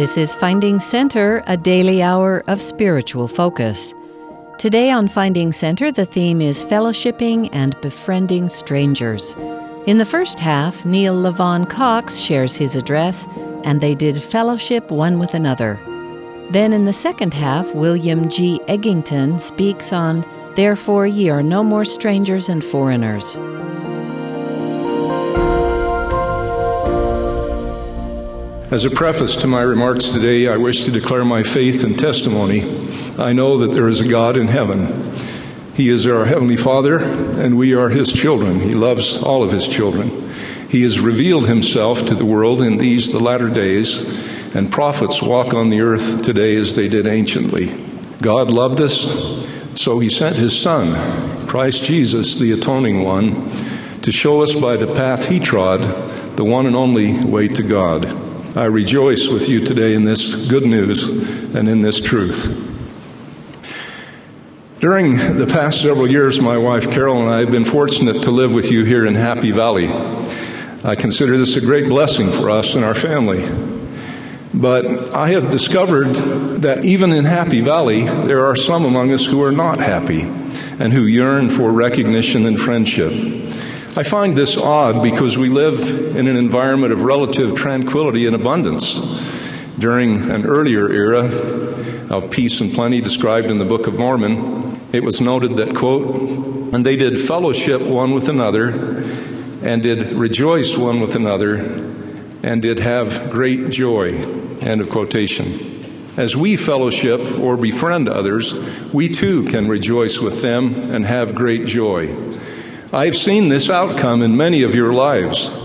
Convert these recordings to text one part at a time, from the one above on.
This is Finding Center, a daily hour of spiritual focus. Today on Finding Center, the theme is fellowshipping and befriending strangers. In the first half, Neil Levon Cox shares his address, and they did fellowship one with another. Then in the second half, William G. Eggington speaks on Therefore Ye Are No More Strangers and Foreigners. As a preface to my remarks today, I wish to declare my faith and testimony. I know that there is a God in heaven. He is our Heavenly Father, and we are His children. He loves all of His children. He has revealed Himself to the world in these, the latter days, and prophets walk on the earth today as they did anciently. God loved us, so He sent His Son, Christ Jesus, the atoning one, to show us by the path He trod the one and only way to God. I rejoice with you today in this good news and in this truth. During the past several years, my wife Carol and I have been fortunate to live with you here in Happy Valley. I consider this a great blessing for us and our family. But I have discovered that even in Happy Valley, there are some among us who are not happy and who yearn for recognition and friendship. I find this odd because we live in an environment of relative tranquility and abundance. During an earlier era of peace and plenty described in the Book of Mormon, it was noted that, quote, and they did fellowship one with another, and did rejoice one with another, and did have great joy. End of quotation. As we fellowship or befriend others, we too can rejoice with them and have great joy. I've seen this outcome in many of your lives,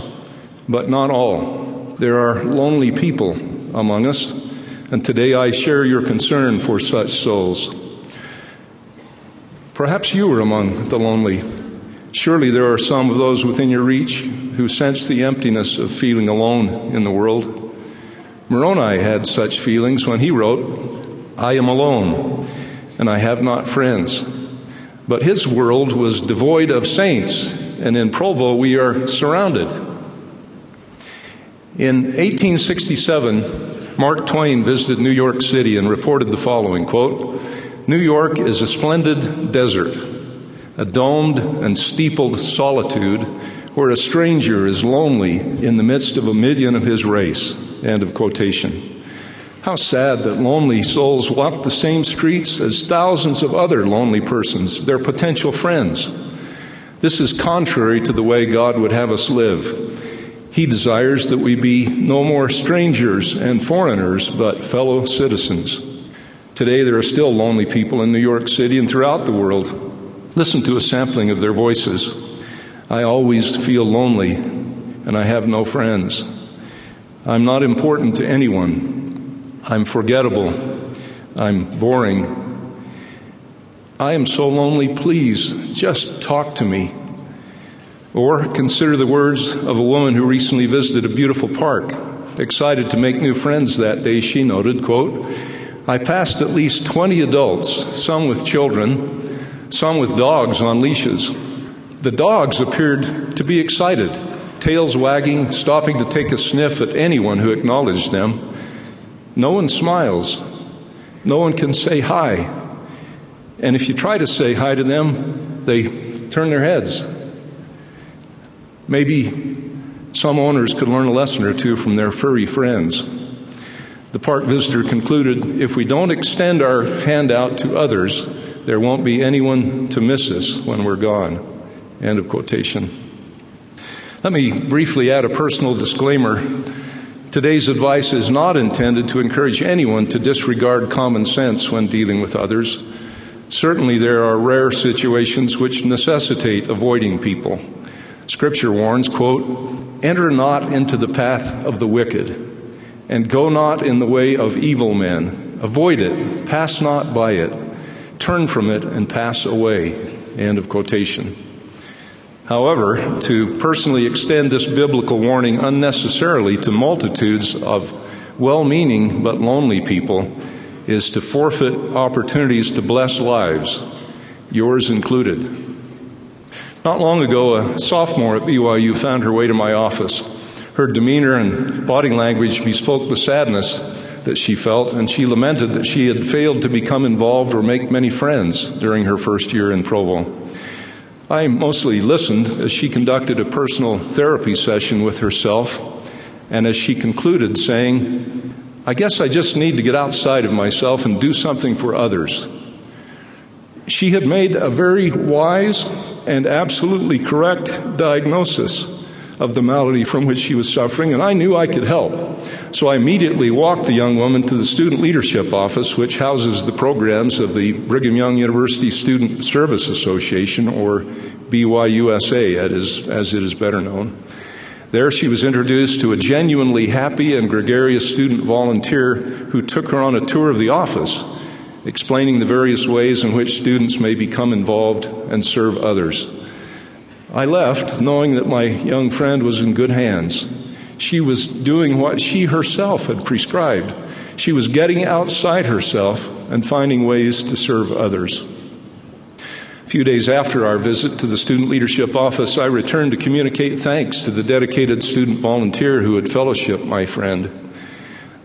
but not all. There are lonely people among us, and today I share your concern for such souls. Perhaps you are among the lonely. Surely there are some of those within your reach who sense the emptiness of feeling alone in the world. Moroni had such feelings when he wrote, I am alone, and I have not friends. But his world was devoid of saints, and in Provo we are surrounded. In 1867, Mark Twain visited New York City and reported the following quote, New York is a splendid desert, a domed and steepled solitude where a stranger is lonely in the midst of a million of his race. End of quotation. How sad that lonely souls walk the same streets as thousands of other lonely persons, their potential friends. This is contrary to the way God would have us live. He desires that we be no more strangers and foreigners, but fellow citizens. Today, there are still lonely people in New York City and throughout the world. Listen to a sampling of their voices. I always feel lonely, and I have no friends. I'm not important to anyone. I'm forgettable. I'm boring. I am so lonely. Please just talk to me. Or consider the words of a woman who recently visited a beautiful park. Excited to make new friends that day, she noted, quote, I passed at least 20 adults, some with children, some with dogs on leashes. The dogs appeared to be excited, tails wagging, stopping to take a sniff at anyone who acknowledged them. No one smiles. No one can say hi. And if you try to say hi to them, they turn their heads. Maybe some owners could learn a lesson or two from their furry friends. The park visitor concluded if we don't extend our hand out to others, there won't be anyone to miss us when we're gone. End of quotation. Let me briefly add a personal disclaimer Today's advice is not intended to encourage anyone to disregard common sense when dealing with others. Certainly, there are rare situations which necessitate avoiding people. Scripture warns, quote, Enter not into the path of the wicked, and go not in the way of evil men. Avoid it, pass not by it, turn from it, and pass away. End of quotation. However, to personally extend this biblical warning unnecessarily to multitudes of well meaning but lonely people is to forfeit opportunities to bless lives, yours included. Not long ago, a sophomore at BYU found her way to my office. Her demeanor and body language bespoke the sadness that she felt, and she lamented that she had failed to become involved or make many friends during her first year in Provo. I mostly listened as she conducted a personal therapy session with herself, and as she concluded, saying, I guess I just need to get outside of myself and do something for others. She had made a very wise and absolutely correct diagnosis of the malady from which she was suffering, and I knew I could help. So I immediately walked the young woman to the Student Leadership Office, which houses the programs of the Brigham Young University Student Service Association, or BYUSA, as it is better known. There, she was introduced to a genuinely happy and gregarious student volunteer who took her on a tour of the office, explaining the various ways in which students may become involved and serve others. I left knowing that my young friend was in good hands. She was doing what she herself had prescribed. She was getting outside herself and finding ways to serve others. A few days after our visit to the Student Leadership Office, I returned to communicate thanks to the dedicated student volunteer who had fellowshipped my friend.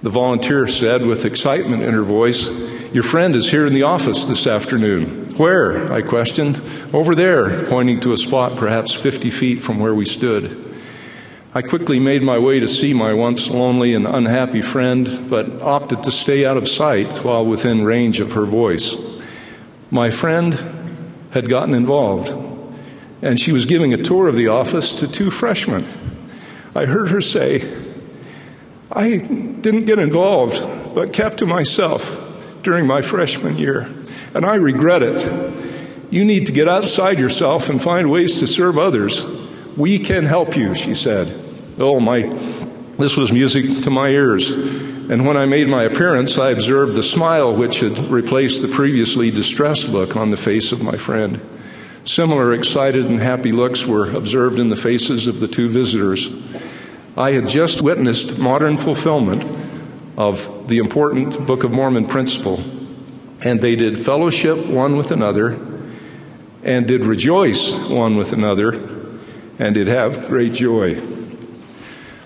The volunteer said with excitement in her voice, Your friend is here in the office this afternoon. Where? I questioned. Over there, pointing to a spot perhaps 50 feet from where we stood. I quickly made my way to see my once lonely and unhappy friend, but opted to stay out of sight while within range of her voice. My friend had gotten involved, and she was giving a tour of the office to two freshmen. I heard her say, I didn't get involved, but kept to myself during my freshman year, and I regret it. You need to get outside yourself and find ways to serve others. We can help you, she said. Oh, my, this was music to my ears. And when I made my appearance, I observed the smile which had replaced the previously distressed look on the face of my friend. Similar excited and happy looks were observed in the faces of the two visitors. I had just witnessed modern fulfillment of the important Book of Mormon principle, and they did fellowship one with another, and did rejoice one with another, and did have great joy.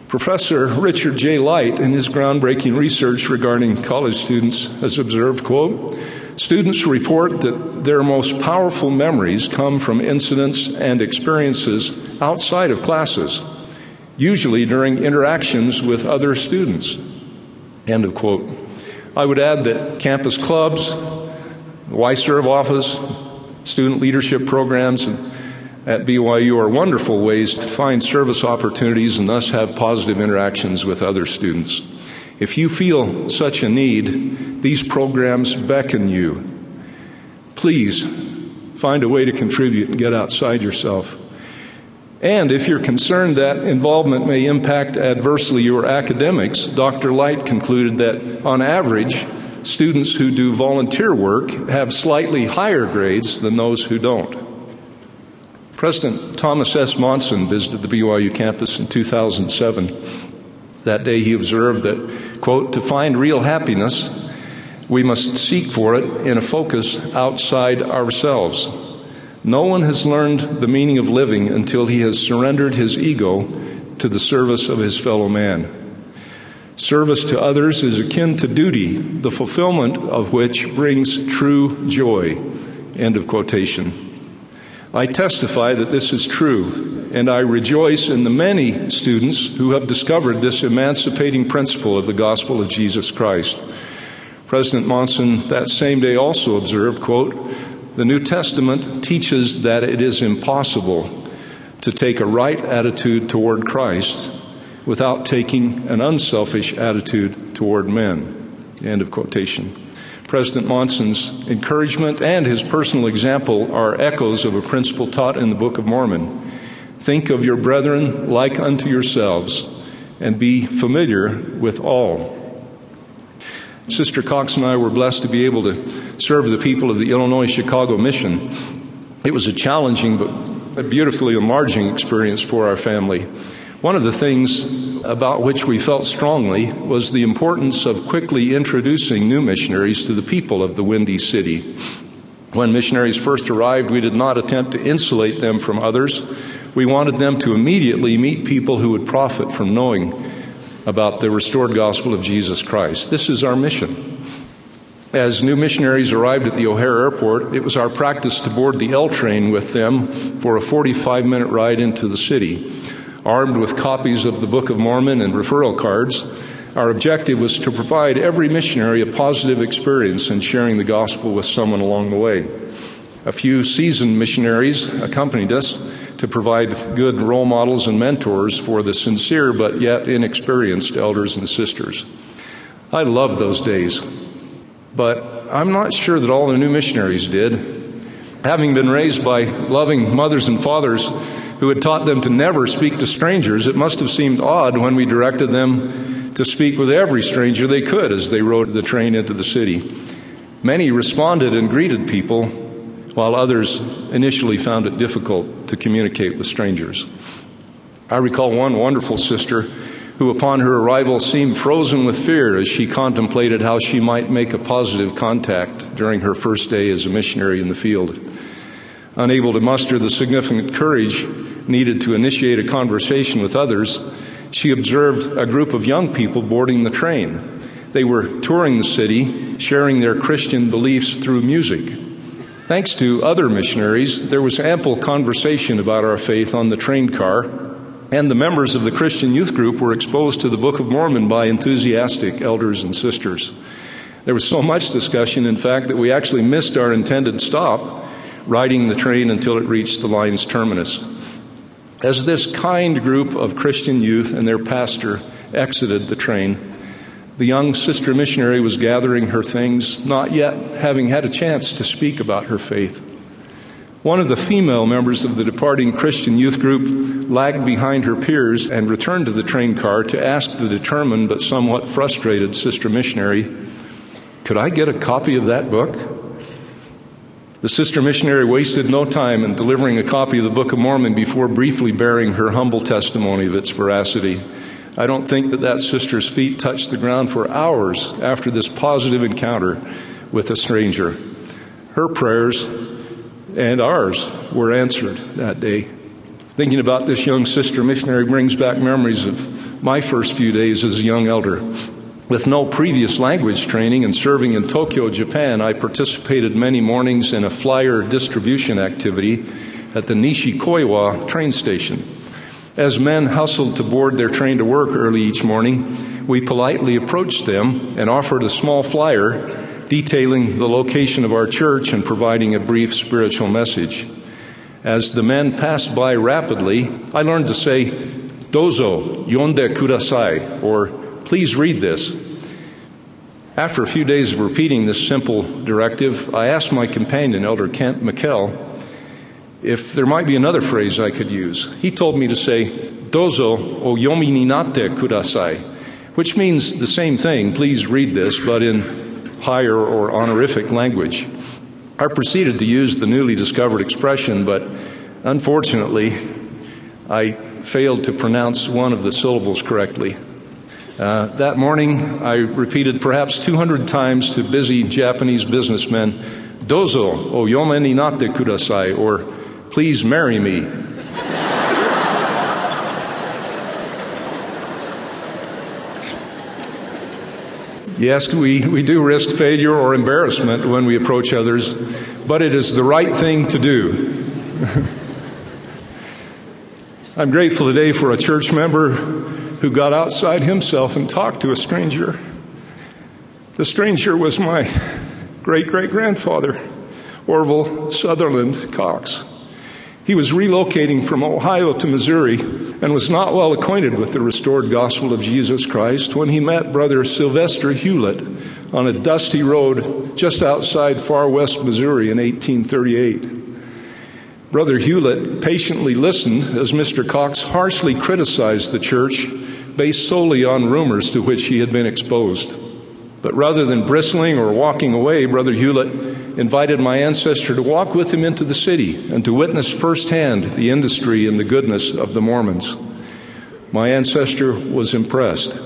Professor Richard J. Light, in his groundbreaking research regarding college students, has observed, quote, students report that their most powerful memories come from incidents and experiences outside of classes, usually during interactions with other students. End of quote. I would add that campus clubs, YServe office, student leadership programs, at BYU are wonderful ways to find service opportunities and thus have positive interactions with other students. If you feel such a need, these programs beckon you. Please find a way to contribute and get outside yourself. And if you're concerned that involvement may impact adversely your academics, Dr. Light concluded that on average, students who do volunteer work have slightly higher grades than those who don't. President Thomas S. Monson visited the BYU campus in 2007. That day he observed that, quote, to find real happiness, we must seek for it in a focus outside ourselves. No one has learned the meaning of living until he has surrendered his ego to the service of his fellow man. Service to others is akin to duty, the fulfillment of which brings true joy. End of quotation. I testify that this is true, and I rejoice in the many students who have discovered this emancipating principle of the gospel of Jesus Christ. President Monson that same day also observed, quote, the New Testament teaches that it is impossible to take a right attitude toward Christ without taking an unselfish attitude toward men. End of quotation. President Monson's encouragement and his personal example are echoes of a principle taught in the Book of Mormon. Think of your brethren like unto yourselves, and be familiar with all. Sister Cox and I were blessed to be able to serve the people of the Illinois Chicago mission. It was a challenging but beautifully enlarging experience for our family. One of the things about which we felt strongly was the importance of quickly introducing new missionaries to the people of the Windy City. When missionaries first arrived, we did not attempt to insulate them from others. We wanted them to immediately meet people who would profit from knowing about the restored gospel of Jesus Christ. This is our mission. As new missionaries arrived at the O'Hare Airport, it was our practice to board the L train with them for a 45 minute ride into the city. Armed with copies of the Book of Mormon and referral cards, our objective was to provide every missionary a positive experience in sharing the gospel with someone along the way. A few seasoned missionaries accompanied us to provide good role models and mentors for the sincere but yet inexperienced elders and sisters. I loved those days, but I'm not sure that all the new missionaries did. Having been raised by loving mothers and fathers who had taught them to never speak to strangers, it must have seemed odd when we directed them to speak with every stranger they could as they rode the train into the city. Many responded and greeted people while others initially found it difficult to communicate with strangers. I recall one wonderful sister who, upon her arrival, seemed frozen with fear as she contemplated how she might make a positive contact during her first day as a missionary in the field. Unable to muster the significant courage needed to initiate a conversation with others, she observed a group of young people boarding the train. They were touring the city, sharing their Christian beliefs through music. Thanks to other missionaries, there was ample conversation about our faith on the train car, and the members of the Christian youth group were exposed to the Book of Mormon by enthusiastic elders and sisters. There was so much discussion, in fact, that we actually missed our intended stop, riding the train until it reached the line's terminus. As this kind group of Christian youth and their pastor exited the train, the young sister missionary was gathering her things, not yet having had a chance to speak about her faith. One of the female members of the departing Christian youth group lagged behind her peers and returned to the train car to ask the determined but somewhat frustrated sister missionary, Could I get a copy of that book? The sister missionary wasted no time in delivering a copy of the Book of Mormon before briefly bearing her humble testimony of its veracity. I don't think that that sister's feet touched the ground for hours after this positive encounter with a stranger. Her prayers and ours were answered that day. Thinking about this young sister missionary brings back memories of my first few days as a young elder. With no previous language training and serving in Tokyo, Japan, I participated many mornings in a flyer distribution activity at the Nishikoiwa train station. As men hustled to board their train to work early each morning, we politely approached them and offered a small flyer detailing the location of our church and providing a brief spiritual message. As the men passed by rapidly, I learned to say, Dozo, yonde kudasai, or please read this. After a few days of repeating this simple directive, I asked my companion, Elder Kent McKell, if there might be another phrase I could use. He told me to say, Dozo o yomi ni natte kudasai, which means the same thing, please read this, but in higher or honorific language. I proceeded to use the newly discovered expression, but unfortunately, I failed to pronounce one of the syllables correctly. Uh, that morning, I repeated perhaps 200 times to busy Japanese businessmen, Dozo o yome ni natte kudasai, or Please marry me. Yes, we, we do risk failure or embarrassment when we approach others, but it is the right thing to do. I'm grateful today for a church member who got outside himself and talked to a stranger. The stranger was my great great grandfather, Orville Sutherland Cox. He was relocating from Ohio to Missouri and was not well acquainted with the restored gospel of Jesus Christ when he met Brother Sylvester Hulet on a dusty road just outside Far West Missouri in 1838. Brother Hulet patiently listened as Mr. Cox harshly criticized the church based solely on rumors to which he had been exposed. But rather than bristling or walking away, Brother Hulet invited my ancestor to walk with him into the city and to witness firsthand the industry and the goodness of the Mormons. My ancestor was impressed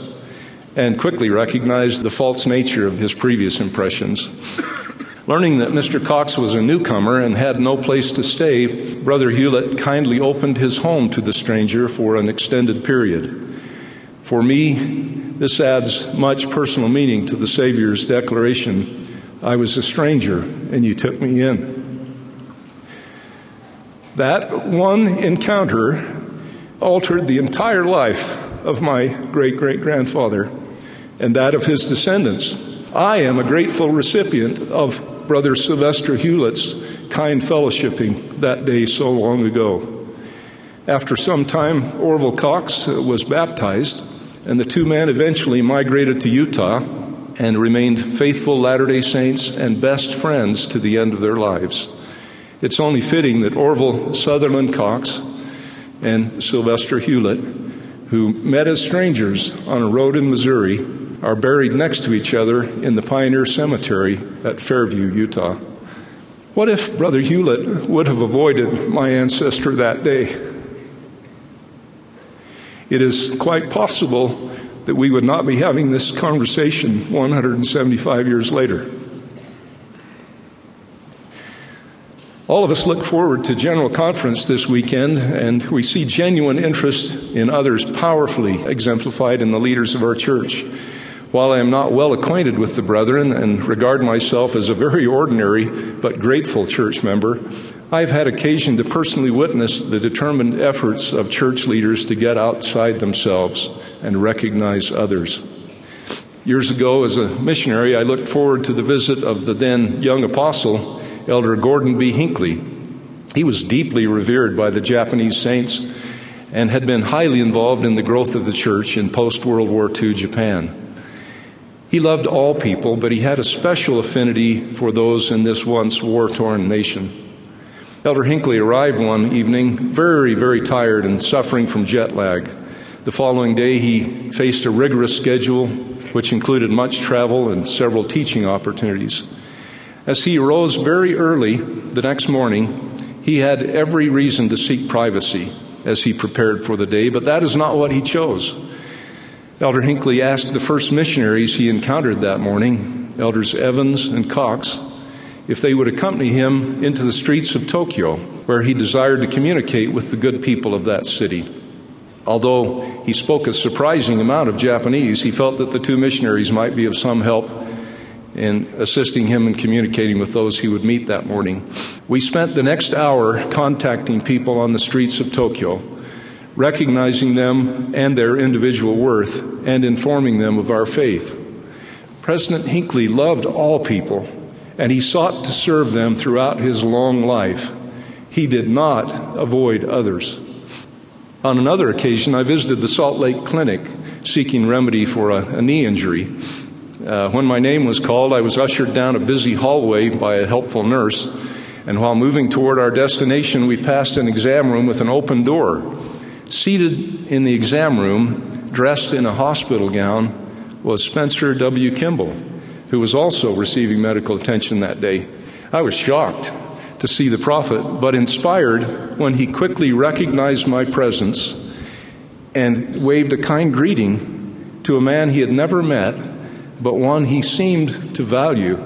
and quickly recognized the false nature of his previous impressions. Learning that Mr. Cox was a newcomer and had no place to stay, Brother Hulet kindly opened his home to the stranger for an extended period. For me, this adds much personal meaning to the Savior's declaration I was a stranger and you took me in. That one encounter altered the entire life of my great great grandfather and that of his descendants. I am a grateful recipient of Brother Sylvester Hulet's kind fellowshipping that day so long ago. After some time, Orville Cox was baptized, and the two men eventually migrated to Utah and remained faithful Latter day Saints and best friends to the end of their lives. It's only fitting that Orville Sutherland Cox and Sylvester Hulet, who met as strangers on a road in Missouri, are buried next to each other in the Pioneer Cemetery at Fairview, Utah. What if Brother Hulet would have avoided my ancestor that day? It is quite possible that we would not be having this conversation 175 years later. All of us look forward to General Conference this weekend, and we see genuine interest in others powerfully exemplified in the leaders of our church. While I am not well acquainted with the brethren and regard myself as a very ordinary but grateful church member, I've had occasion to personally witness the determined efforts of church leaders to get outside themselves and recognize others. Years ago, as a missionary, I looked forward to the visit of the then young apostle, Elder Gordon B. Hinckley. He was deeply revered by the Japanese saints and had been highly involved in the growth of the church in post World War II Japan. He loved all people, but he had a special affinity for those in this once war torn nation. Elder Hinckley arrived one evening very, very tired and suffering from jet lag. The following day, he faced a rigorous schedule, which included much travel and several teaching opportunities. As he arose very early the next morning, he had every reason to seek privacy as he prepared for the day, but that is not what he chose. Elder Hinckley asked the first missionaries he encountered that morning, Elders Evans and Cox, if they would accompany him into the streets of Tokyo, where he desired to communicate with the good people of that city. Although he spoke a surprising amount of Japanese, he felt that the two missionaries might be of some help in assisting him in communicating with those he would meet that morning. We spent the next hour contacting people on the streets of Tokyo recognizing them and their individual worth, and informing them of our faith. President Hinckley loved all people, and he sought to serve them throughout his long life. He did not avoid others. On another occasion, I visited the Salt Lake Clinic seeking remedy for a, a knee injury. Uh, when my name was called, I was ushered down a busy hallway by a helpful nurse, and while moving toward our destination, we passed an exam room with an open door. Seated in the exam room, dressed in a hospital gown, was Spencer W. Kimball, who was also receiving medical attention that day. I was shocked to see the prophet, but inspired when he quickly recognized my presence and waved a kind greeting to a man he had never met, but one he seemed to value.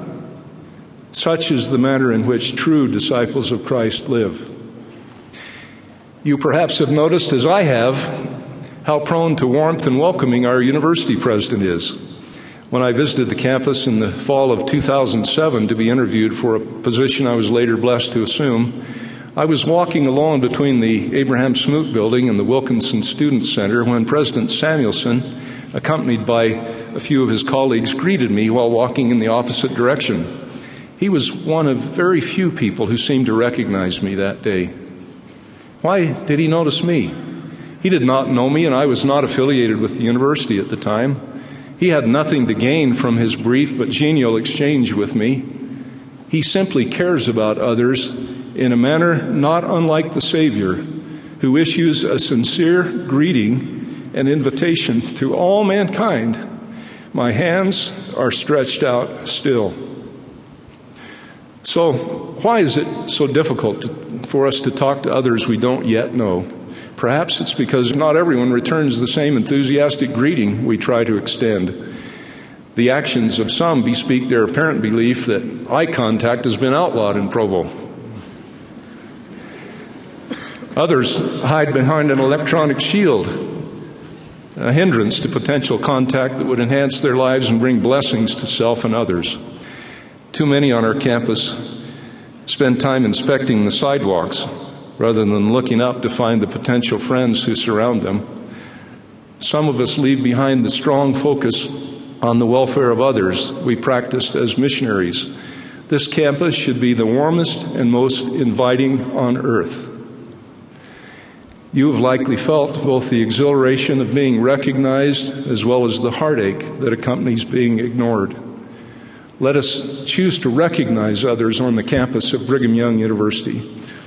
Such is the manner in which true disciples of Christ live. You perhaps have noticed, as I have, how prone to warmth and welcoming our university president is. When I visited the campus in the fall of 2007 to be interviewed for a position I was later blessed to assume, I was walking along between the Abraham Smoot building and the Wilkinson Student Center when President Samuelson, accompanied by a few of his colleagues, greeted me while walking in the opposite direction. He was one of very few people who seemed to recognize me that day. Why did he notice me? He did not know me, and I was not affiliated with the university at the time. He had nothing to gain from his brief but genial exchange with me. He simply cares about others in a manner not unlike the Savior, who issues a sincere greeting and invitation to all mankind. My hands are stretched out still. So, why is it so difficult for us to talk to others we don't yet know? Perhaps it's because not everyone returns the same enthusiastic greeting we try to extend. The actions of some bespeak their apparent belief that eye contact has been outlawed in Provo. Others hide behind an electronic shield. a hindrance to potential contact that would enhance their lives and bring blessings to self and others. Too many on our campus spend time inspecting the sidewalks rather than looking up to find the potential friends who surround them. Some of us leave behind the strong focus on the welfare of others we practiced as missionaries. This campus should be the warmest and most inviting on earth. You have likely felt both the exhilaration of being recognized as well as the heartache that accompanies being ignored. Let us choose to recognize others on the campus of Brigham Young University.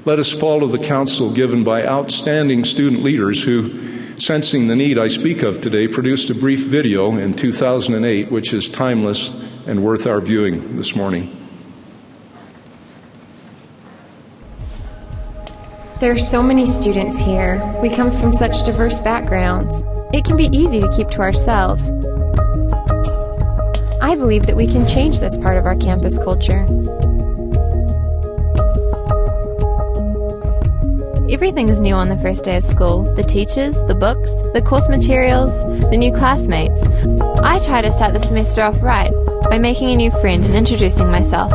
Let us follow the counsel given by outstanding student leaders who Sensing the need I speak of today, produced a brief video in 2008, which is timeless and worth our viewing this morning. There are so many students here. We come from such diverse backgrounds. It can be easy to keep to ourselves. I believe that we can change this part of our campus culture. Everything is new on the first day of school the teachers, the books, the course materials, the new classmates. I try to start the semester off right by making a new friend and introducing myself.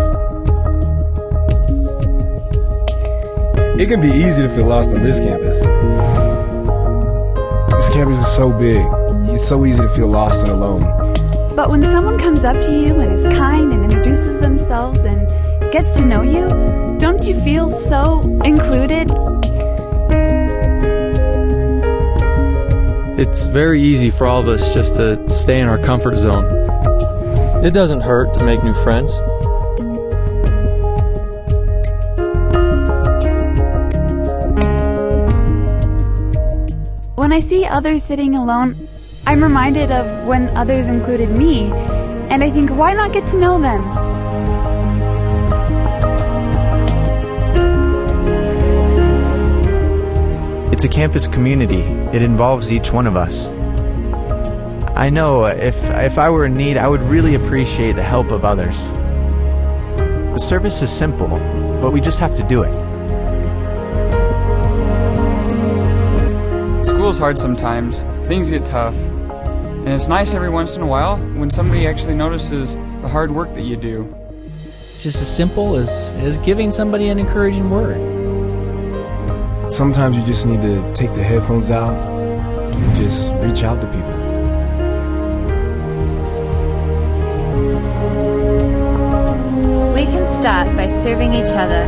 It can be easy to feel lost on this campus. This campus is so big, it's so easy to feel lost and alone. But when someone comes up to you and is kind and introduces themselves and gets to know you, don't you feel so included it's very easy for all of us just to stay in our comfort zone. It doesn't hurt to make new friends. When I see others sitting alone, I'm reminded of when others included me, and I think, why not get to know them? It's a campus community. It involves each one of us. I know if, if I were in need, I would really appreciate the help of others. The service is simple, but we just have to do it. School's hard sometimes, things get tough, and it's nice every once in a while when somebody actually notices the hard work that you do. It's just as simple as, as giving somebody an encouraging word. Sometimes you just need to take the headphones out and just reach out to people. We can start by serving each other.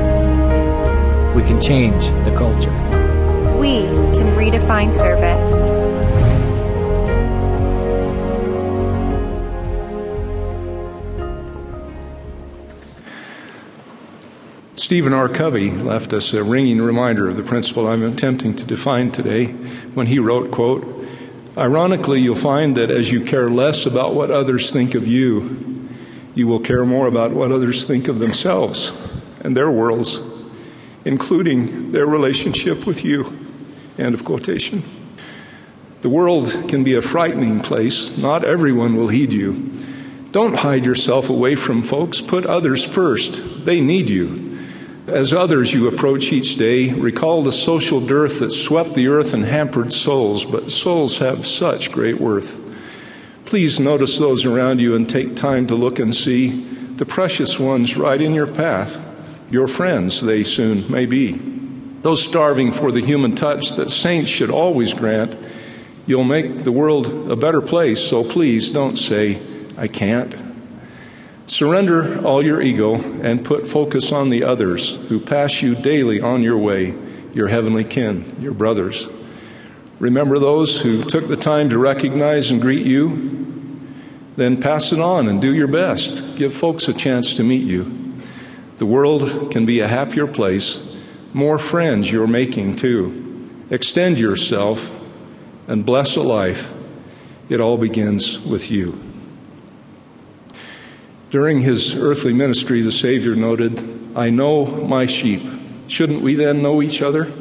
We can change the culture. We can redefine service. Stephen R. Covey left us a ringing reminder of the principle I'm attempting to define today when he wrote, quote, Ironically, you'll find that as you care less about what others think of you, you will care more about what others think of themselves and their worlds, including their relationship with you. End of quotation. The world can be a frightening place. Not everyone will heed you. Don't hide yourself away from folks. Put others first. They need you. As others you approach each day, recall the social dearth that swept the earth and hampered souls, but souls have such great worth. Please notice those around you and take time to look and see the precious ones right in your path. Your friends, they soon may be. Those starving for the human touch that saints should always grant. You'll make the world a better place, so please don't say, I can't. Surrender all your ego and put focus on the others who pass you daily on your way, your heavenly kin, your brothers. Remember those who took the time to recognize and greet you. Then pass it on and do your best. Give folks a chance to meet you. The world can be a happier place, more friends you're making too. Extend yourself and bless a life. It all begins with you. During his earthly ministry, the Savior noted, I know my sheep. Shouldn't we then know each other?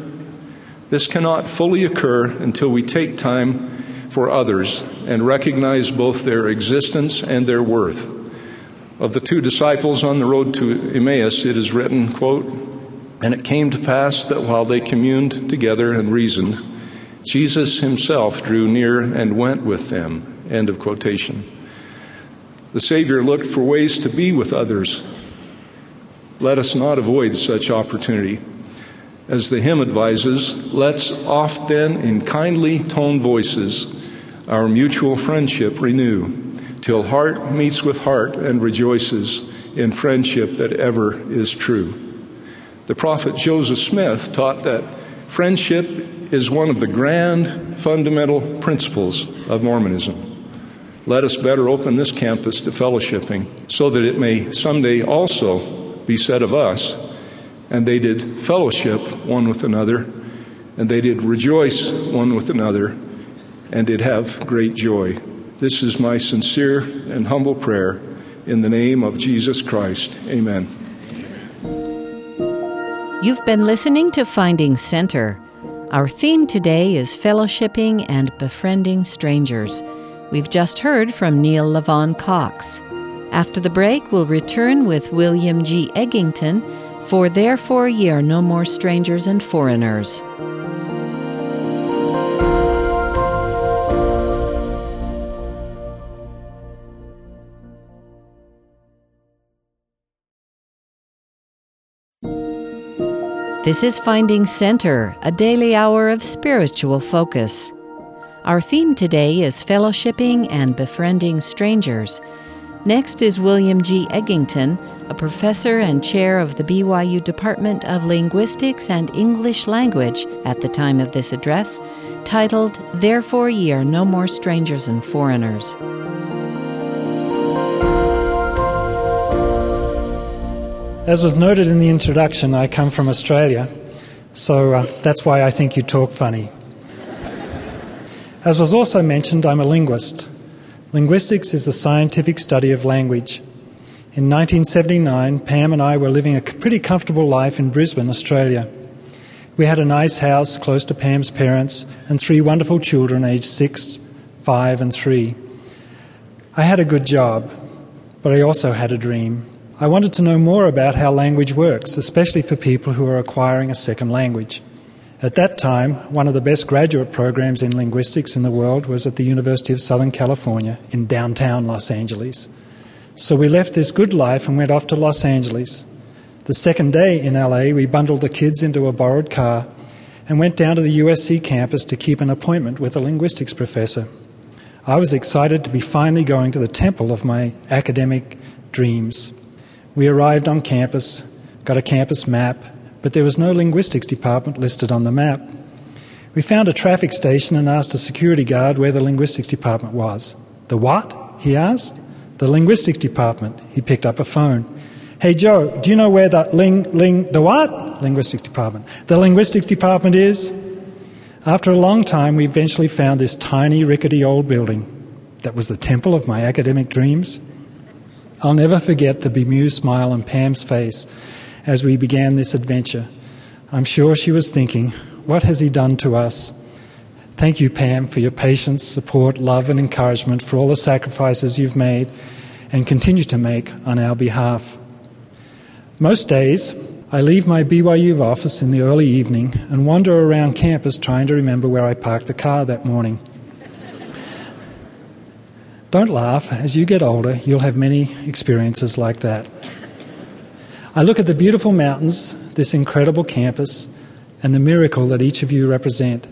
This cannot fully occur until we take time for others and recognize both their existence and their worth. Of the two disciples on the road to Emmaus, it is written, quote, And it came to pass that while they communed together and reasoned, Jesus himself drew near and went with them. End of quotation. The Savior looked for ways to be with others. Let us not avoid such opportunity. As the hymn advises, let's often in kindly toned voices our mutual friendship renew, till heart meets with heart and rejoices in friendship that ever is true. The prophet Joseph Smith taught that friendship is one of the grand fundamental principles of Mormonism. Let us better open this campus to fellowshipping so that it may someday also be said of us, and they did fellowship one with another, and they did rejoice one with another, and did have great joy. This is my sincere and humble prayer in the name of Jesus Christ. Amen. You've been listening to Finding Center. Our theme today is fellowshipping and befriending strangers. We've just heard from Neil Levon Cox. After the break, we'll return with William G. Eggington for Therefore Ye Are No More Strangers and Foreigners. This is Finding Center, a daily hour of spiritual focus. Our theme today is fellowshipping and befriending strangers. Next is William G. Eggington, a professor and chair of the BYU Department of Linguistics and English Language at the time of this address, titled Therefore Ye Are No More Strangers and Foreigners. As was noted in the introduction, I come from Australia, so uh, that's why I think you talk funny. As was also mentioned, I'm a linguist. Linguistics is the scientific study of language. In 1979, Pam and I were living a pretty comfortable life in Brisbane, Australia. We had a nice house close to Pam's parents and three wonderful children aged six, five, and three. I had a good job, but I also had a dream. I wanted to know more about how language works, especially for people who are acquiring a second language. At that time, one of the best graduate programs in linguistics in the world was at the University of Southern California in downtown Los Angeles. So we left this good life and went off to Los Angeles. The second day in LA, we bundled the kids into a borrowed car and went down to the USC campus to keep an appointment with a linguistics professor. I was excited to be finally going to the temple of my academic dreams. We arrived on campus, got a campus map, but there was no linguistics department listed on the map. We found a traffic station and asked a security guard where the linguistics department was. The what? he asked. The linguistics department. He picked up a phone. Hey Joe, do you know where the ling ling the what? Linguistics department. The linguistics department is? After a long time we eventually found this tiny rickety old building that was the temple of my academic dreams. I'll never forget the bemused smile on Pam's face as we began this adventure. I'm sure she was thinking, What has he done to us? Thank you, Pam, for your patience, support, love, and encouragement for all the sacrifices you've made and continue to make on our behalf. Most days, I leave my BYU office in the early evening and wander around campus trying to remember where I parked the car that morning. Don't laugh. As you get older, you'll have many experiences like that. I look at the beautiful mountains, this incredible campus, and the miracle that each of you represent.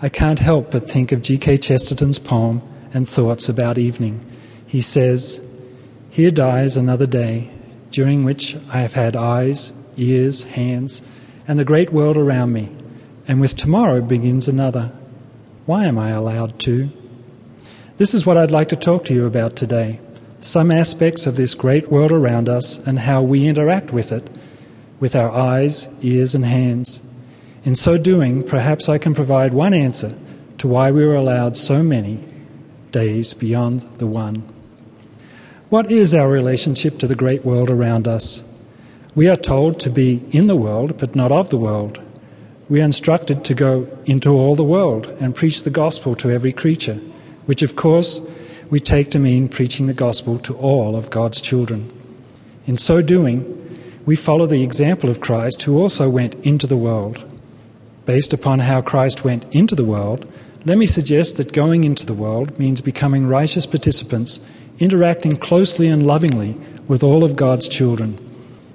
I can't help but think of G.K. Chesterton's poem and thoughts about evening. He says, Here dies another day, during which I have had eyes, ears, hands, and the great world around me, and with tomorrow begins another. Why am I allowed to? This is what I'd like to talk to you about today some aspects of this great world around us and how we interact with it with our eyes, ears, and hands. In so doing, perhaps I can provide one answer to why we were allowed so many days beyond the one. What is our relationship to the great world around us? We are told to be in the world, but not of the world. We are instructed to go into all the world and preach the gospel to every creature which of course we take to mean preaching the gospel to all of God's children. In so doing, we follow the example of Christ, who also went into the world. Based upon how Christ went into the world, let me suggest that going into the world means becoming righteous participants, interacting closely and lovingly with all of God's children.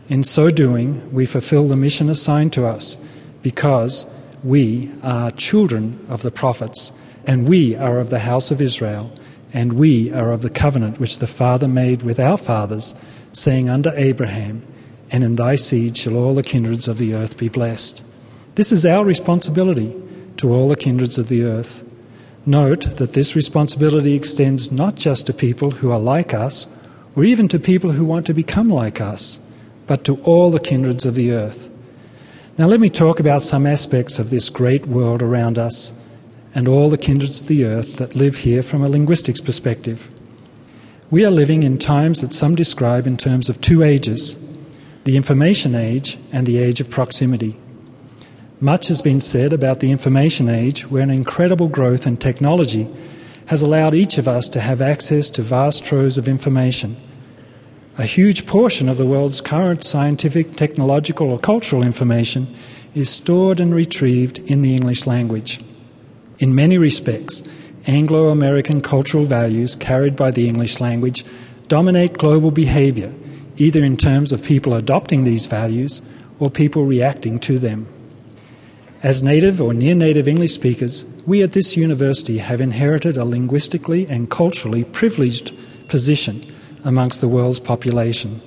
In so doing, we fulfill the mission assigned to us because we are children of the prophets, and we are of the house of Israel, and we are of the covenant which the Father made with our fathers, saying unto Abraham, And in thy seed shall all the kindreds of the earth be blessed. This is our responsibility to all the kindreds of the earth. Note that this responsibility extends not just to people who are like us, or even to people who want to become like us, but to all the kindreds of the earth. Now, let me talk about some aspects of this great world around us and all the kindreds of the earth that live here from a linguistics perspective. We are living in times that some describe in terms of two ages the information age and the age of proximity. Much has been said about the information age, where an incredible growth in technology has allowed each of us to have access to vast troves of information. A huge portion of the world's current scientific, technological, or cultural information is stored and retrieved in the English language. In many respects, Anglo American cultural values carried by the English language dominate global behavior, either in terms of people adopting these values or people reacting to them. As native or near native English speakers, we at this university have inherited a linguistically and culturally privileged position amongst the world's population.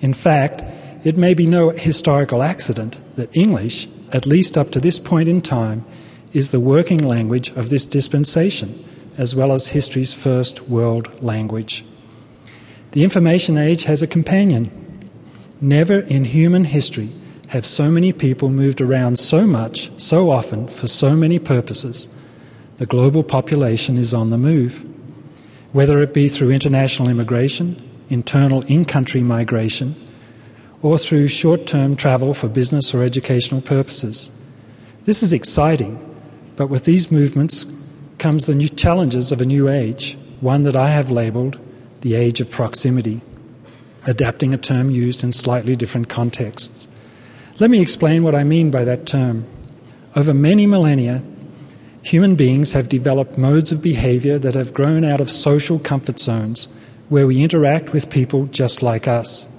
In fact, it may be no historical accident that English, at least up to this point in time, is the working language of this dispensation, as well as history's first world language. The information age has a companion. Never in human history have so many people moved around so much, so often, for so many purposes. The global population is on the move. Whether it be through international immigration, internal in country migration, or through short term travel for business or educational purposes. This is exciting, but with these movements comes the new challenges of a new age, one that I have labelled the age of proximity, adapting a term used in slightly different contexts. Let me explain what I mean by that term. Over many millennia, human beings have developed modes of behavior that have grown out of social comfort zones where we interact with people just like us.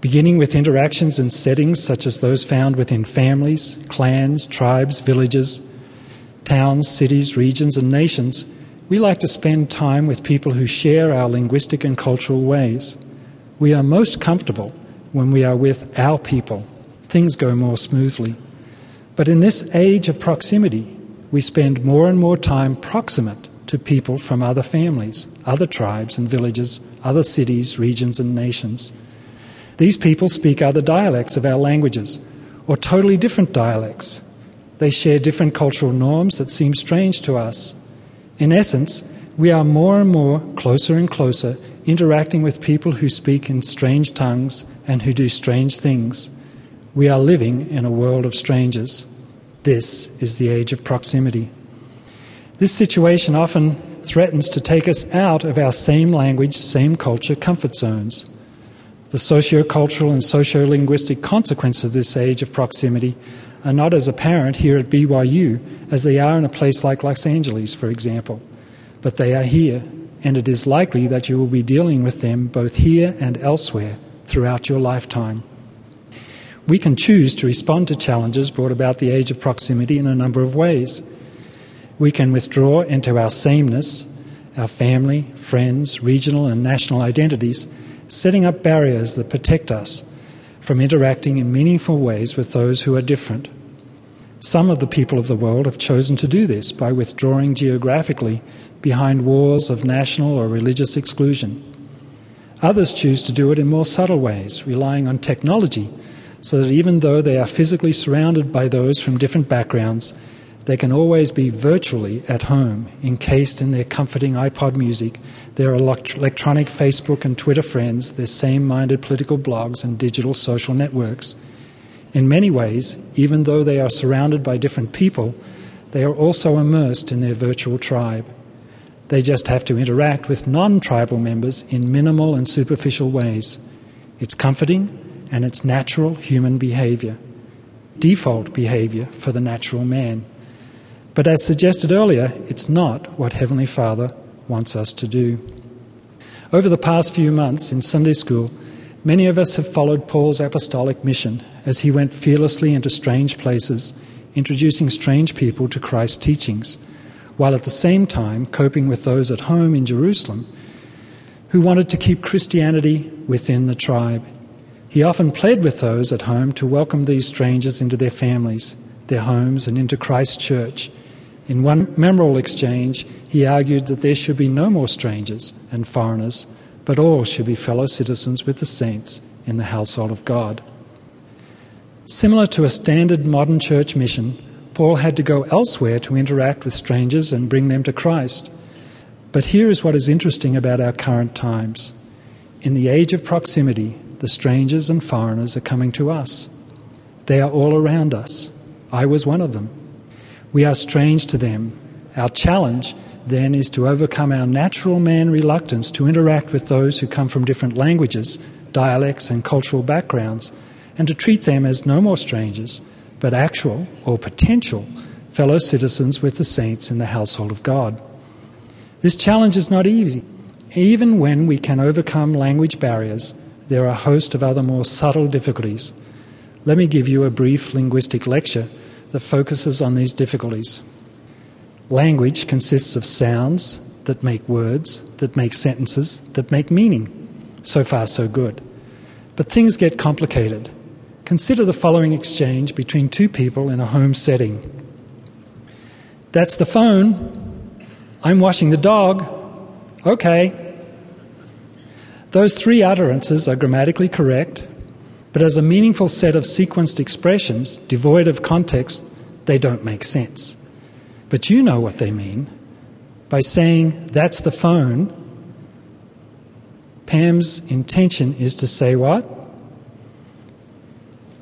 Beginning with interactions in settings such as those found within families, clans, tribes, villages, towns, cities, regions, and nations, we like to spend time with people who share our linguistic and cultural ways. We are most comfortable when we are with our people things go more smoothly. But in this age of proximity, we spend more and more time proximate to people from other families, other tribes and villages, other cities, regions, and nations. These people speak other dialects of our languages, or totally different dialects. They share different cultural norms that seem strange to us. In essence, we are more and more, closer and closer, interacting with people who speak in strange tongues and who do strange things. We are living in a world of strangers. This is the age of proximity. This situation often threatens to take us out of our same language, same culture comfort zones. The socio-cultural and socio-linguistic consequences of this age of proximity are not as apparent here at BYU as they are in a place like Los Angeles, for example, but they are here, and it is likely that you will be dealing with them both here and elsewhere throughout your lifetime. We can choose to respond to challenges brought about the age of proximity in a number of ways. We can withdraw into our sameness, our family, friends, regional, and national identities, setting up barriers that protect us from interacting in meaningful ways with those who are different. Some of the people of the world have chosen to do this by withdrawing geographically behind walls of national or religious exclusion. Others choose to do it in more subtle ways, relying on technology so that even though they are physically surrounded by those from different backgrounds, they can always be virtually at home, encased in their comforting iPod music, their electronic Facebook and Twitter friends, their same minded political blogs and digital social networks. In many ways, even though they are surrounded by different people, they are also immersed in their virtual tribe. They just have to interact with non tribal members in minimal and superficial ways. It's comforting and its natural human behavior. default behavior for the natural man. But as suggested earlier, it's not what Heavenly Father wants us to do. Over the past few months in Sunday school, many of us have followed Paul's apostolic mission as he went fearlessly into strange places, introducing strange people to Christ's teachings, while at the same time coping with those at home in Jerusalem who wanted to keep Christianity within the tribe. He often pled with those at home to welcome these strangers into their families, their homes, and into Christ's church. In one memorable exchange, he argued that there should be no more strangers and foreigners, but all should be fellow citizens with the saints in the household of God. Similar to a standard modern church mission, Paul had to go elsewhere to interact with strangers and bring them to Christ. But here is what is interesting about our current times. In the age of proximity, the strangers and foreigners are coming to us. They are all around us. I was one of them. We are strange to them. Our challenge then is to overcome our natural man reluctance to interact with those who come from different languages, dialects, and cultural backgrounds, and to treat them as no more strangers, but actual or potential fellow citizens with the saints in the household of God. This challenge is not easy. Even when we can overcome language barriers, there are a host of other more subtle difficulties. Let me give you a brief linguistic lecture that focuses on these difficulties. Language consists of sounds that make words, that make sentences, that make meaning. So far, so good. But things get complicated. Consider the following exchange between two people in a home setting. That's the phone. I'm washing the dog. Okay. Those three utterances are grammatically correct, but as a meaningful set of sequenced expressions, devoid of context, they don't make sense. But you know what they mean. By saying, that's the phone, Pam's intention is to say what?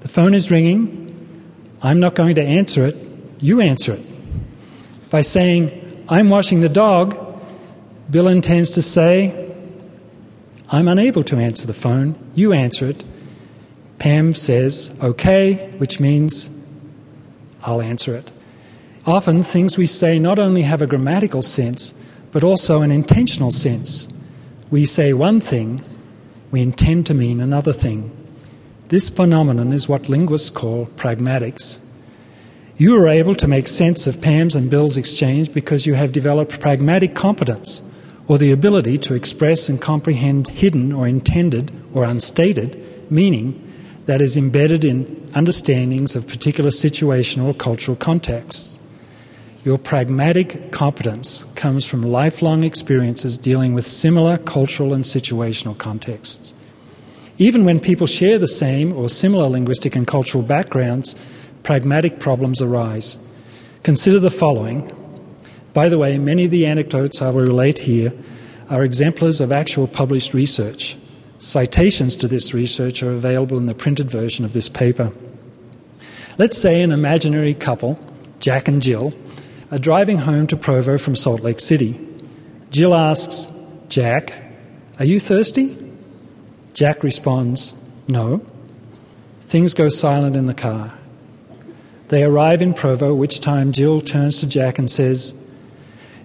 The phone is ringing. I'm not going to answer it. You answer it. By saying, I'm washing the dog, Bill intends to say, I'm unable to answer the phone. You answer it. Pam says, okay, which means I'll answer it. Often, things we say not only have a grammatical sense, but also an intentional sense. We say one thing, we intend to mean another thing. This phenomenon is what linguists call pragmatics. You are able to make sense of Pam's and Bill's exchange because you have developed pragmatic competence, or the ability to express and comprehend hidden or intended or unstated meaning that is embedded in understandings of particular situational or cultural contexts. Your pragmatic competence comes from lifelong experiences dealing with similar cultural and situational contexts. Even when people share the same or similar linguistic and cultural backgrounds, pragmatic problems arise. Consider the following. By the way, many of the anecdotes I will relate here are exemplars of actual published research. Citations to this research are available in the printed version of this paper. Let's say an imaginary couple, Jack and Jill, are driving home to Provo from Salt Lake City. Jill asks, Jack, are you thirsty? Jack responds, No. Things go silent in the car. They arrive in Provo, which time Jill turns to Jack and says,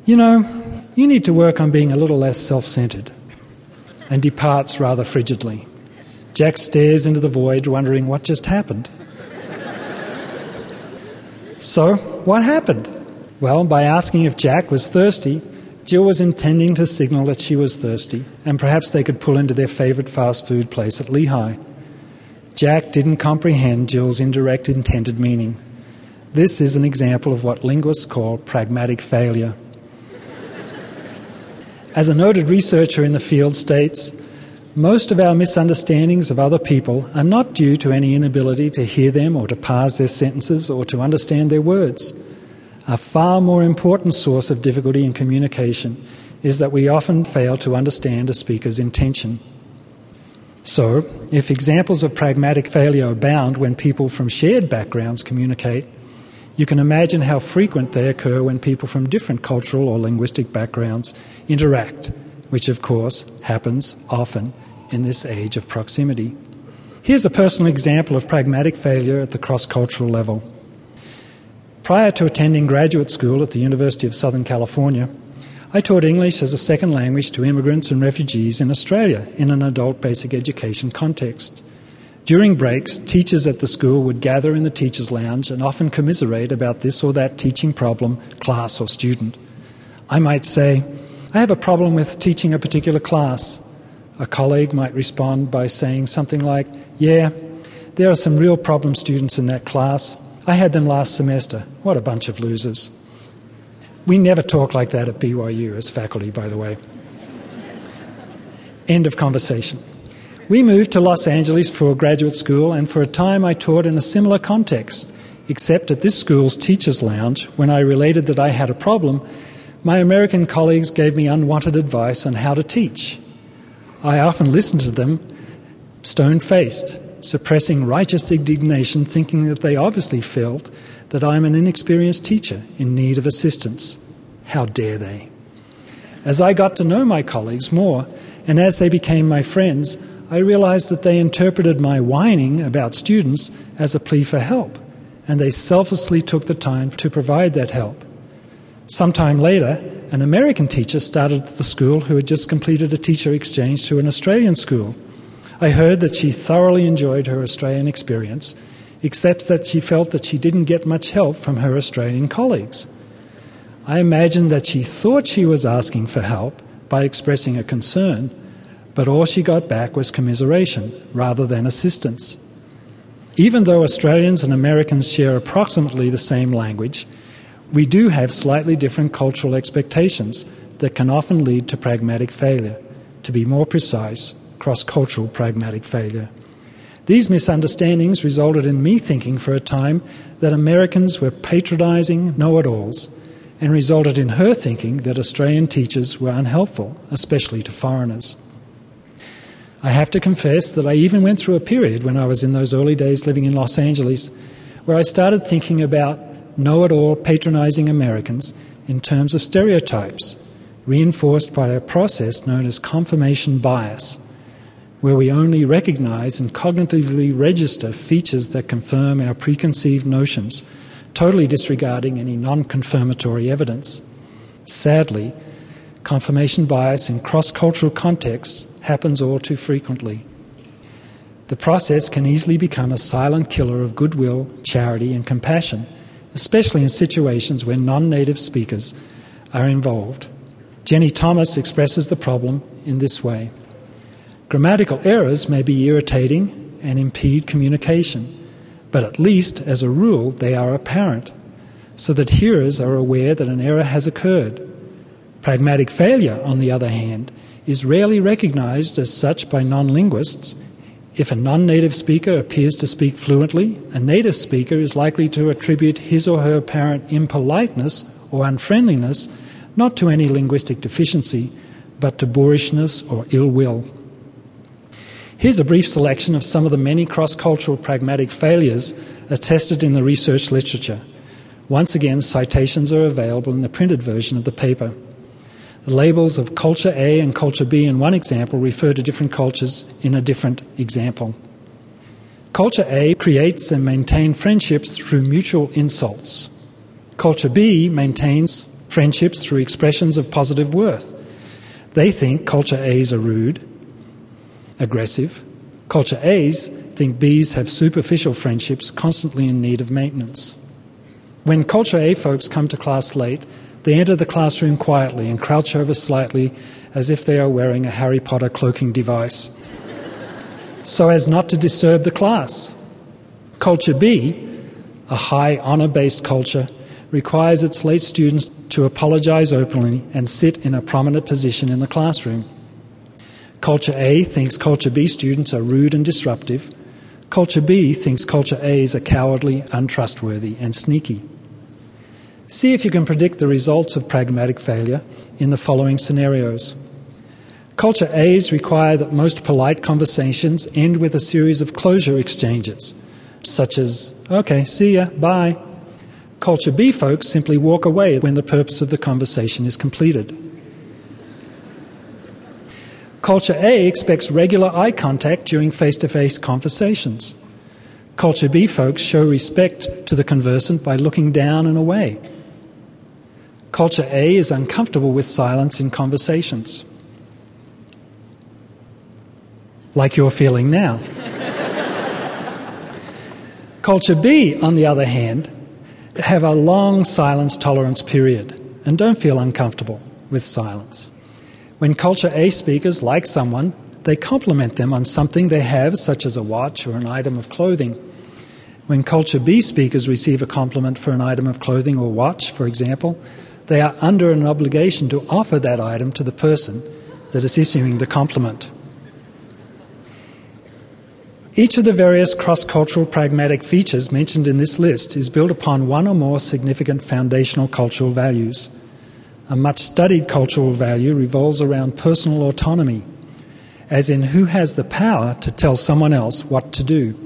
You know, you need to work on being a little less self centered, and departs rather frigidly. Jack stares into the void, wondering what just happened. so, what happened? Well, by asking if Jack was thirsty, Jill was intending to signal that she was thirsty, and perhaps they could pull into their favourite fast food place at Lehi. Jack didn't comprehend Jill's indirect intended meaning. This is an example of what linguists call pragmatic failure. As a noted researcher in the field states, most of our misunderstandings of other people are not due to any inability to hear them or to parse their sentences or to understand their words. A far more important source of difficulty in communication is that we often fail to understand a speaker's intention. So, if examples of pragmatic failure abound when people from shared backgrounds communicate, you can imagine how frequent they occur when people from different cultural or linguistic backgrounds interact, which of course happens often in this age of proximity. Here's a personal example of pragmatic failure at the cross cultural level. Prior to attending graduate school at the University of Southern California, I taught English as a second language to immigrants and refugees in Australia in an adult basic education context. During breaks, teachers at the school would gather in the teachers' lounge and often commiserate about this or that teaching problem, class, or student. I might say, I have a problem with teaching a particular class. A colleague might respond by saying something like, Yeah, there are some real problem students in that class. I had them last semester. What a bunch of losers. We never talk like that at BYU as faculty, by the way. End of conversation. We moved to Los Angeles for graduate school, and for a time I taught in a similar context, except at this school's teachers' lounge, when I related that I had a problem, my American colleagues gave me unwanted advice on how to teach. I often listened to them stone faced, suppressing righteous indignation, thinking that they obviously felt that I am an inexperienced teacher in need of assistance. How dare they? As I got to know my colleagues more, and as they became my friends, I realized that they interpreted my whining about students as a plea for help, and they selflessly took the time to provide that help. Sometime later, an American teacher started at the school who had just completed a teacher exchange to an Australian school. I heard that she thoroughly enjoyed her Australian experience, except that she felt that she didn't get much help from her Australian colleagues. I imagined that she thought she was asking for help by expressing a concern but all she got back was commiseration rather than assistance. Even though Australians and Americans share approximately the same language, we do have slightly different cultural expectations that can often lead to pragmatic failure. To be more precise, cross cultural pragmatic failure. These misunderstandings resulted in me thinking for a time that Americans were patronizing know it alls, and resulted in her thinking that Australian teachers were unhelpful, especially to foreigners. I have to confess that I even went through a period when I was in those early days living in Los Angeles where I started thinking about know it all patronizing Americans in terms of stereotypes, reinforced by a process known as confirmation bias, where we only recognize and cognitively register features that confirm our preconceived notions, totally disregarding any non confirmatory evidence. Sadly, confirmation bias in cross cultural contexts happens all too frequently. The process can easily become a silent killer of goodwill, charity, and compassion, especially in situations where non native speakers are involved. Jenny Thomas expresses the problem in this way Grammatical errors may be irritating and impede communication, but at least, as a rule, they are apparent, so that hearers are aware that an error has occurred. Pragmatic failure, on the other hand, is rarely recognized as such by non linguists. If a non native speaker appears to speak fluently, a native speaker is likely to attribute his or her apparent impoliteness or unfriendliness not to any linguistic deficiency, but to boorishness or ill will. Here's a brief selection of some of the many cross cultural pragmatic failures attested in the research literature. Once again, citations are available in the printed version of the paper. The labels of culture A and culture B in one example refer to different cultures in a different example. Culture A creates and maintains friendships through mutual insults. Culture B maintains friendships through expressions of positive worth. They think culture A's are rude, aggressive. Culture A's think B's have superficial friendships constantly in need of maintenance. When culture A folks come to class late, they enter the classroom quietly and crouch over slightly as if they are wearing a Harry Potter cloaking device, so as not to disturb the class. Culture B, a high honour based culture, requires its late students to apologise openly and sit in a prominent position in the classroom. Culture A thinks Culture B students are rude and disruptive. Culture B thinks Culture A's are cowardly, untrustworthy, and sneaky. See if you can predict the results of pragmatic failure in the following scenarios. Culture A's require that most polite conversations end with a series of closure exchanges, such as, okay, see ya, bye. Culture B folks simply walk away when the purpose of the conversation is completed. Culture A expects regular eye contact during face to face conversations. Culture B folks show respect to the conversant by looking down and away. Culture A is uncomfortable with silence in conversations. Like you're feeling now. Culture B, on the other hand, have a long silence tolerance period and don't feel uncomfortable with silence. When Culture A speakers like someone, they compliment them on something they have, such as a watch or an item of clothing. When Culture B speakers receive a compliment for an item of clothing or watch, for example, they are under an obligation to offer that item to the person that is issuing the compliment. Each of the various cross cultural pragmatic features mentioned in this list is built upon one or more significant foundational cultural values. A much studied cultural value revolves around personal autonomy, as in who has the power to tell someone else what to do.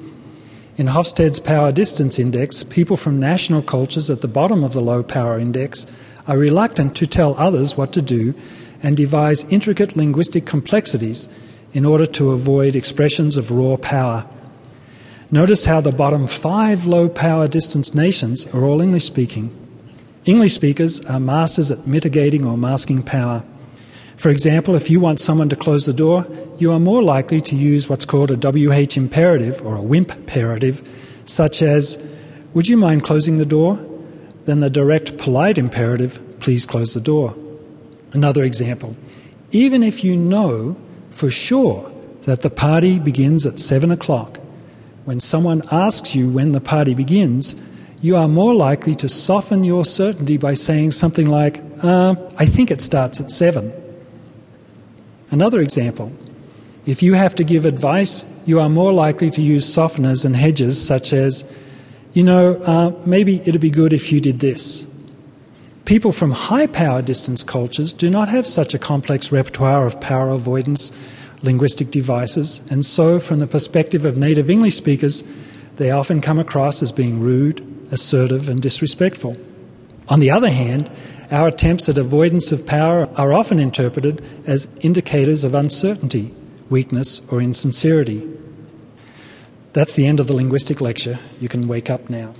In Hofstede's Power Distance Index, people from national cultures at the bottom of the low power index are reluctant to tell others what to do and devise intricate linguistic complexities in order to avoid expressions of raw power. Notice how the bottom five low power distance nations are all English speaking. English speakers are masters at mitigating or masking power. For example, if you want someone to close the door, you are more likely to use what's called a WH imperative or a WIMP imperative, such as, Would you mind closing the door? Than the direct polite imperative, Please close the door. Another example, even if you know for sure that the party begins at 7 o'clock. When someone asks you when the party begins, you are more likely to soften your certainty by saying something like, uh, I think it starts at 7. Another example, if you have to give advice, you are more likely to use softeners and hedges such as, you know, uh, maybe it'd be good if you did this. People from high power distance cultures do not have such a complex repertoire of power avoidance linguistic devices, and so, from the perspective of native English speakers, they often come across as being rude, assertive, and disrespectful. On the other hand, our attempts at avoidance of power are often interpreted as indicators of uncertainty, weakness, or insincerity. That's the end of the linguistic lecture. You can wake up now.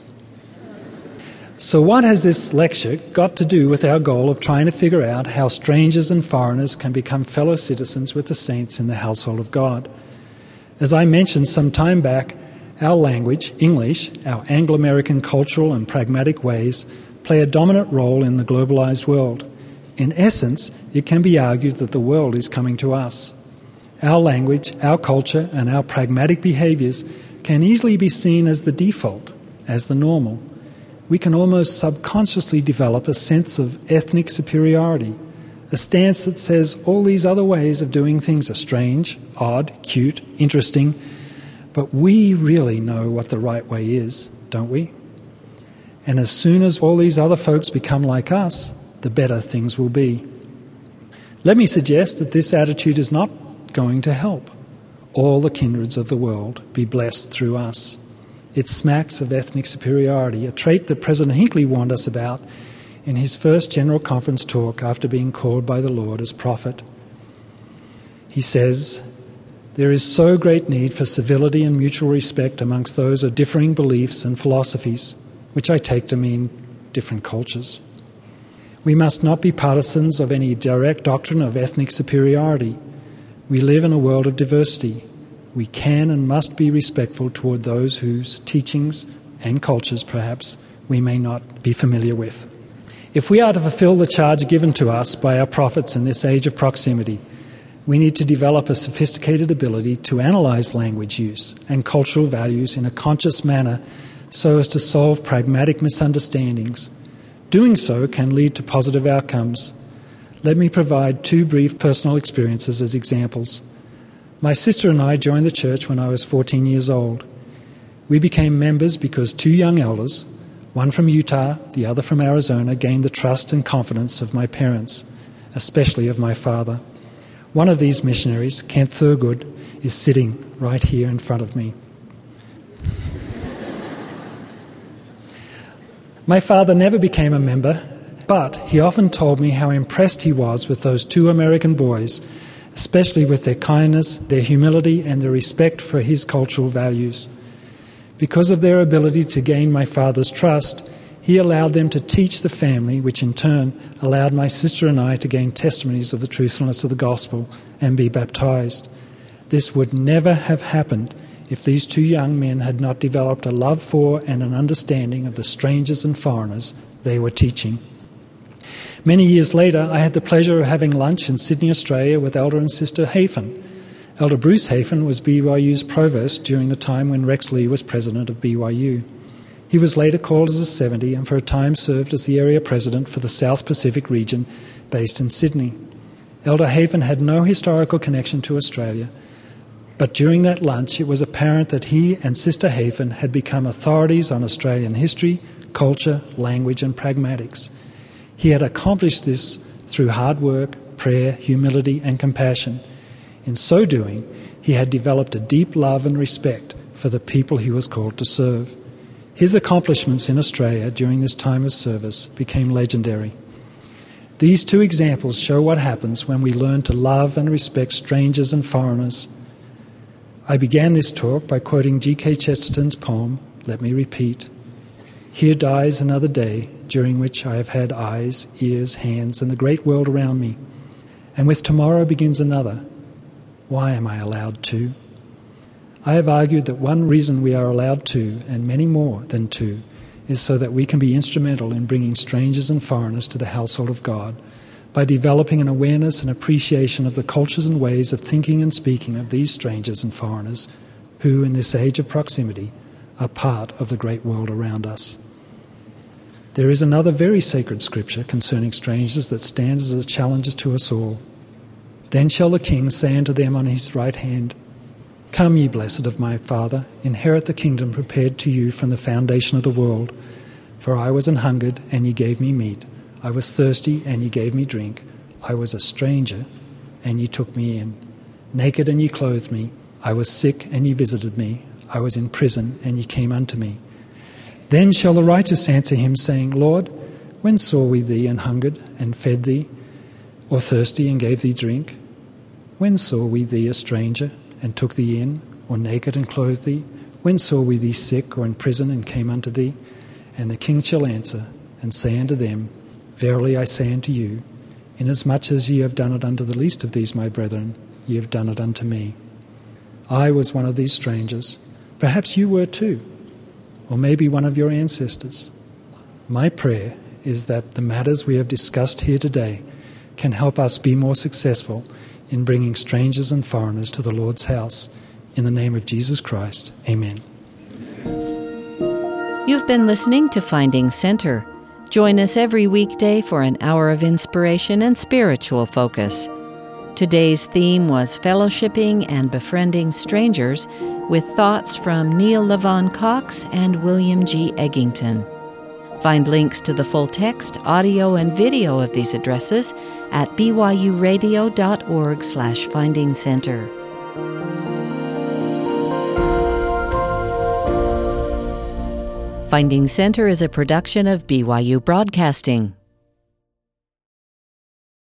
So, what has this lecture got to do with our goal of trying to figure out how strangers and foreigners can become fellow citizens with the saints in the household of God? As I mentioned some time back, our language, English, our Anglo American cultural and pragmatic ways, play a dominant role in the globalized world. In essence, it can be argued that the world is coming to us. Our language, our culture, and our pragmatic behaviors can easily be seen as the default, as the normal we can almost subconsciously develop a sense of ethnic superiority, a stance that says all these other ways of doing things are strange, odd, cute, interesting, but we really know what the right way is, don't we? And as soon as all these other folks become like us, the better things will be. Let me suggest that this attitude is not going to help all the kindreds of the world be blessed through us. It smacks of ethnic superiority, a trait that President Hinckley warned us about in his first General Conference talk after being called by the Lord as prophet. He says, There is so great need for civility and mutual respect amongst those of differing beliefs and philosophies, which I take to mean different cultures. We must not be partisans of any direct doctrine of ethnic superiority. We live in a world of diversity, we can and must be respectful toward those whose teachings and cultures, perhaps, we may not be familiar with. If we are to fulfill the charge given to us by our prophets in this age of proximity, we need to develop a sophisticated ability to analyze language use and cultural values in a conscious manner so as to solve pragmatic misunderstandings. Doing so can lead to positive outcomes. Let me provide two brief personal experiences as examples. My sister and I joined the church when I was 14 years old. We became members because two young elders, one from Utah, the other from Arizona, gained the trust and confidence of my parents, especially of my father. One of these missionaries, Kent Thurgood, is sitting right here in front of me. my father never became a member, but he often told me how impressed he was with those two American boys especially with their kindness, their humility, and their respect for his cultural values. Because of their ability to gain my father's trust, he allowed them to teach the family, which in turn allowed my sister and I to gain testimonies of the truthfulness of the gospel and be baptized. This would never have happened if these two young men had not developed a love for and an understanding of the strangers and foreigners they were teaching. Many years later, I had the pleasure of having lunch in Sydney, Australia with Elder and Sister Hafen. Elder Bruce Hafen was BYU's provost during the time when Rex Lee was president of BYU. He was later called as a 70 and for a time served as the area president for the South Pacific region based in Sydney. Elder Hafen had no historical connection to Australia, but during that lunch it was apparent that he and Sister Hafen had become authorities on Australian history, culture, language, and pragmatics. He had accomplished this through hard work, prayer, humility, and compassion. In so doing, he had developed a deep love and respect for the people he was called to serve. His accomplishments in Australia during this time of service became legendary. These two examples show what happens when we learn to love and respect strangers and foreigners. I began this talk by quoting G.K. Chesterton's poem, Let Me Repeat. Here dies another day during which I have had eyes, ears, hands, and the great world around me. And with tomorrow begins another. Why am I allowed to? I have argued that one reason we are allowed to, and many more than to, is so that we can be instrumental in bringing strangers and foreigners to the household of God by developing an awareness and appreciation of the cultures and ways of thinking and speaking of these strangers and foreigners who, in this age of proximity, are part of the great world around us. There is another very sacred scripture concerning strangers that stands as a challenge to us all. Then shall the king say unto them on his right hand, Come, ye blessed of my Father, inherit the kingdom prepared to you from the foundation of the world. For I was an hungered, and ye gave me meat. I was thirsty, and ye gave me drink. I was a stranger, and ye took me in. Naked, and ye clothed me. I was sick, and ye visited me. I was in prison, and ye came unto me. Then shall the righteous answer him, saying, Lord, when saw we thee and hungered, and fed thee, or thirsty, and gave thee drink? When saw we thee a stranger, and took thee in, or naked, and clothed thee? When saw we thee sick, or in prison, and came unto thee? And the king shall answer, and say unto them, Verily I say unto you, inasmuch as ye have done it unto the least of these my brethren, ye have done it unto me. I was one of these strangers. Perhaps you were too or maybe one of your ancestors. My prayer is that the matters we have discussed here today can help us be more successful in bringing strangers and foreigners to the Lord's house. In the name of Jesus Christ, amen. You've been listening to Finding Center. Join us every weekday for an hour of inspiration and spiritual focus. Today's theme was fellowshipping and befriending strangers with thoughts from Neil Levon Cox and William G. Eggington. Find links to the full text, audio, and video of these addresses at byuradio.org slash finding center. Finding Center is a production of BYU Broadcasting.